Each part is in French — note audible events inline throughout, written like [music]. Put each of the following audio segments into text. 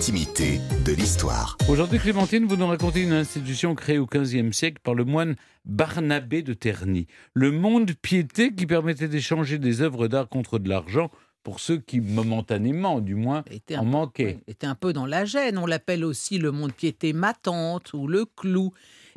l'intimité de l'histoire. Aujourd'hui, Clémentine, vous nous racontez une institution créée au XVe siècle par le moine Barnabé de Terny. Le monde piété qui permettait d'échanger des œuvres d'art contre de l'argent pour ceux qui, momentanément, du moins, était en peu- manquaient. oui, était un peu dans la gêne. On l'appelle aussi le monde piété matante ou le clou.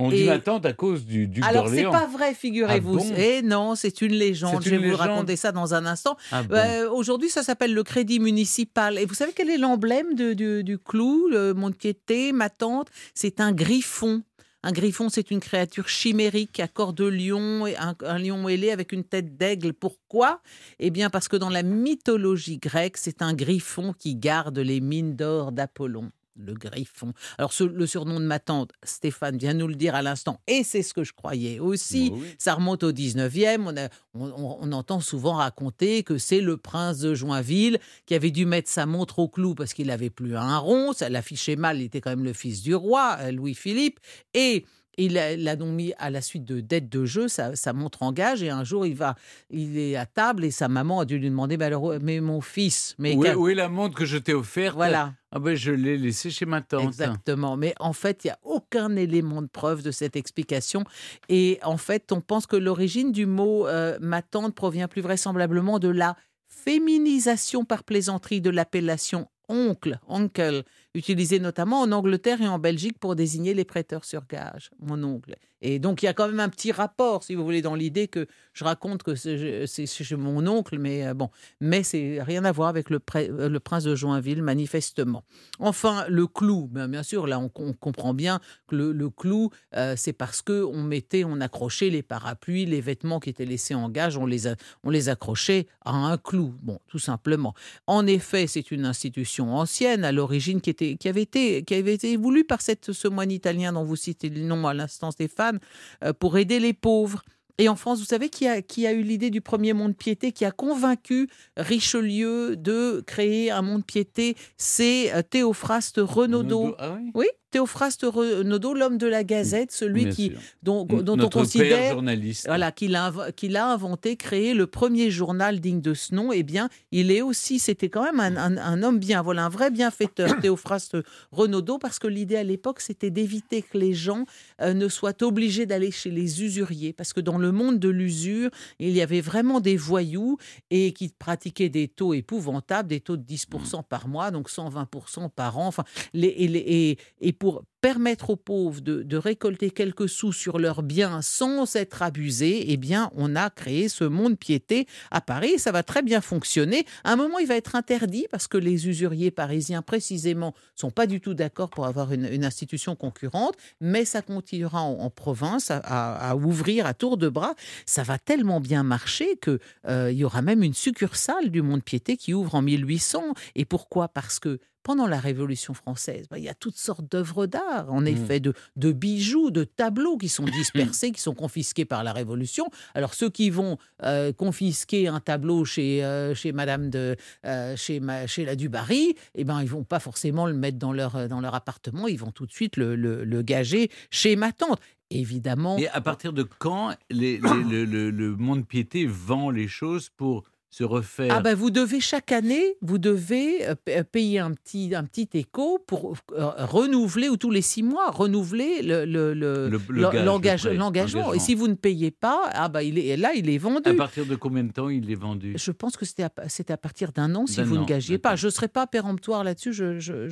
On dit ma tante à cause du duc Alors, c'est pas vrai, figurez-vous. Ah bon Eh non, c'est une légende. C'est Je une vais vous raconter ça dans un instant. Ah bon. Euh, Aujourd'hui, ça s'appelle le crédit municipal. Et vous savez quel est l'emblème du, du clou, le monde piété, ma tante? C'est un griffon. Un griffon, c'est une créature chimérique à corps de lion, et un, un lion ailé avec une tête d'aigle. Pourquoi? Eh bien, parce que dans la mythologie grecque, c'est un griffon qui garde les mines d'or d'Apollon. Le griffon. Alors, ce- le surnom de ma tante, Stéphane vient nous le dire à l'instant, et c'est ce que je croyais aussi. Bah oui. Ça remonte au 19e. On, a- on- on- on entend souvent raconter que c'est le prince de Joinville qui avait dû mettre sa montre au clou parce qu'il n'avait plus un rond. Ça l'affichait mal. Il était quand même le fils du roi, euh, Louis-Philippe. Et il l'a donc mis à la suite de dettes de jeu, sa, sa montre en gage. Et un jour, il va, il est à table et sa maman a dû lui demander mais, alors, mais mon fils, mais Où est, qu'a- où est la montre que je t'ai offerte voilà. Ah ben, je l'ai laissée chez ma tante. Exactement. Mais en fait, il n'y a aucun élément de preuve de cette explication. Et en fait, on pense que l'origine du mot euh, ma tante provient plus vraisemblablement de la féminisation par plaisanterie de l'appellation oncle, uncle, utilisée notamment en Angleterre et en Belgique pour désigner les prêteurs sur gage, mon oncle. Et donc, il y a quand même un petit rapport, si vous voulez, dans l'idée que je raconte que c'est mon oncle, mais euh, bon, mais c'est rien à voir avec le, euh, prince de Joinville, manifestement. Enfin, le clou, ben, bien sûr, là, on, comprend bien que le, clou, euh, c'est parce que on mettait, on accrochait les parapluies, les vêtements qui étaient laissés en gage, on les, on les accrochait à un clou, bon, tout simplement. En effet, c'est une institution ancienne, à l'origine, qui, était, qui, avait été, qui avait été voulue par cette, ce moine italien dont vous citez le nom à l'instant, Stéphane, euh, pour aider les pauvres. Et en France, vous savez qui a, qui a eu l'idée du premier monde piété, qui a convaincu Richelieu de créer un monde piété C'est euh, Théophraste Renaudot. Ah oui? Oui, Théophraste Renaudot, l'homme de la Gazette, celui Bien qui, sûr. dont, dont on considère journaliste. voilà, qu'il a, inventé, créé le premier journal digne de ce nom, eh bien, il est aussi, c'était quand même un, un- un homme bien, voilà, un vrai bienfaiteur, [coughs] Théophraste Renaudot, parce que l'idée à l'époque, c'était d'éviter que les gens euh, ne soient obligés d'aller chez les usuriers, parce que dans le monde de l'usure, il y avait vraiment des voyous et qui pratiquaient des taux épouvantables, des taux de 10% par mois, donc 120% par an, enfin, les, et, les- et- et pour permettre aux pauvres de, récolter quelques sous sur leurs biens sans être abusés, eh bien, on a créé ce monde piété à Paris ça va très bien fonctionner. À un moment, il va être interdit parce que les usuriers parisiens, précisément, sont pas du tout d'accord pour avoir une, institution concurrente, mais ça continuera en, province à ouvrir à tour de bras. Ça va tellement bien marcher que euh, il y aura même une succursale du monde piété qui ouvre en 1800. Et pourquoi? Parce que pendant la Révolution française, ben, il y a toutes sortes d'œuvres d'art, en effet, de, de bijoux, de tableaux qui sont dispersés, qui sont confisqués par la Révolution. Alors ceux qui vont euh, confisquer un tableau chez, euh, chez Madame de, euh, chez, ma- chez la Dubarry, eh ben, ils vont pas forcément le mettre dans leur, dans leur appartement, ils vont tout de suite le, le- le gager chez ma tante. Évidemment, Et à partir de quand les- les- le, le- le monde piété vend les choses pour se refaire Ah ben vous devez chaque année, vous devez euh, pa- payer un petit, un petit écho pour euh, renouveler, ou tous les six mois, renouveler l'engagement. Et si vous ne payez pas, ah ben il est, là, il est vendu. À partir de combien de temps il est vendu? Je pense que c'était à, à partir d'un an si vous ne gagiez pas. Je ne serai pas péremptoire là-dessus, je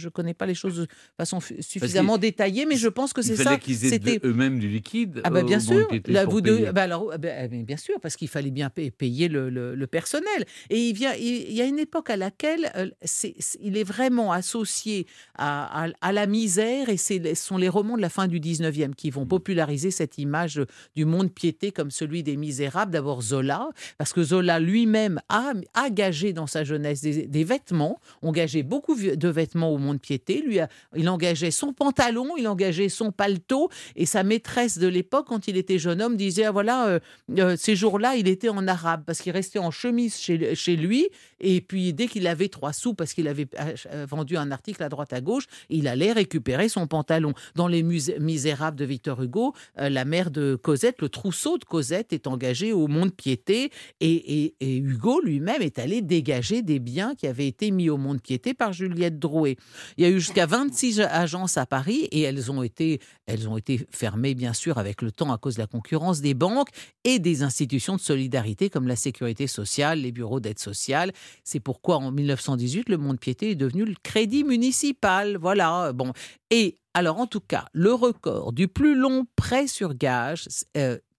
ne connais pas les choses de façon suffisamment détaillée, mais je pense que Il c'est fallait ça. qu'ils aient C'était de- eux-mêmes du liquide. ah au bien sûr, là, vous deux, bah alors, bah, eh bien, bien sûr, parce qu'il fallait bien pa- payer le, le- le personnel. Et il, vient, il, y a une époque à laquelle euh, c'est- il est vraiment associé à, à- à la misère, et c'est- ce sont les romans de la fin du 19e qui vont populariser cette image du monde piété comme celui des misérables. D'abord Zola, parce que Zola lui-même a, a gagé dans sa jeunesse des, des vêtements, on gageait beaucoup de vêtements au monde piété, lui a- il engageait son pantalon, il engageait son paletot, et sa maîtresse de l'époque, quand il était jeune homme, disait ah, voilà, euh, euh, ces jours-là, il était en arabe parce qu'il restait en chemise chez, lui. Et puis, dès qu'il avait trois sous, parce qu'il avait euh, vendu un article à droite à gauche, il allait récupérer son pantalon. Dans Les Misérables de Victor Hugo, euh, la mère de Cosette, le trousseau de Cosette, est engagé au monde-piété. Et, et, Hugo lui-même est allé dégager des biens qui avaient été mis au monde-piété par Juliette Drouet. Il y a eu jusqu'à 26 agences à Paris et elles ont été, elles ont été fermées, bien sûr, avec le temps à cause de la concurrence des banques et des institutions de solidarité comme la sécurité sociale, les bureaux d'aide sociale. C'est pourquoi en 1918, le monde-piété est devenu le crédit municipal. Voilà. Bon. Et alors, en tout cas, le record du plus long prêt sur gage,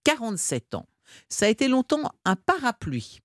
47 euh, ans. Ça a été longtemps un parapluie.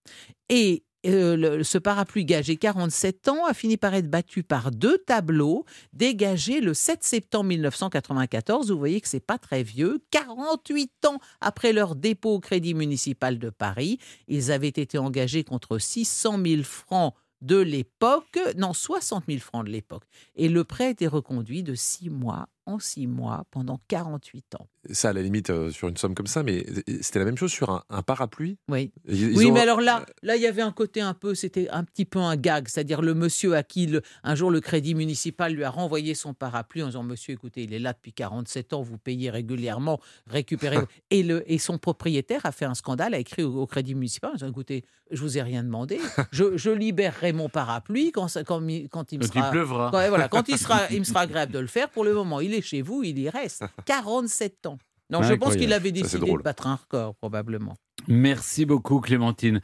Et euh, ce parapluie gagé 47 ans a fini par être battu par deux tableaux dégagés le 7 septembre 1994. Vous voyez que c'est pas très vieux. 48 ans après leur dépôt au Crédit municipal de Paris, ils avaient été engagés contre 600 000 francs de l'époque, non 60 000 francs de l'époque. Et le prêt a été reconduit de six mois en six mois pendant 48 ans. Ça, à la limite, euh, sur une somme comme ça, mais c'était la même chose sur un, parapluie Oui. oui, mais alors là, là, il y avait un côté un peu, c'était un petit peu un gag, c'est-à-dire le monsieur à qui un jour le crédit municipal lui a renvoyé son parapluie en disant Monsieur, écoutez, il est là depuis 47 ans, vous payez régulièrement, récupérez. [laughs] et, le, et son propriétaire a fait un scandale, a écrit au, crédit municipal en disant Écoutez, je vous ai rien demandé, je, libérerai mon parapluie quand, quand, quand il me sera. Il pleuvra. voilà, quand il, sera, il me sera [laughs] agréable de le faire. Pour le moment, il est chez vous, il y reste. [laughs] 47 ans. Non, je pense qu'il avait décidé de battre un record, probablement. Merci beaucoup, Clémentine.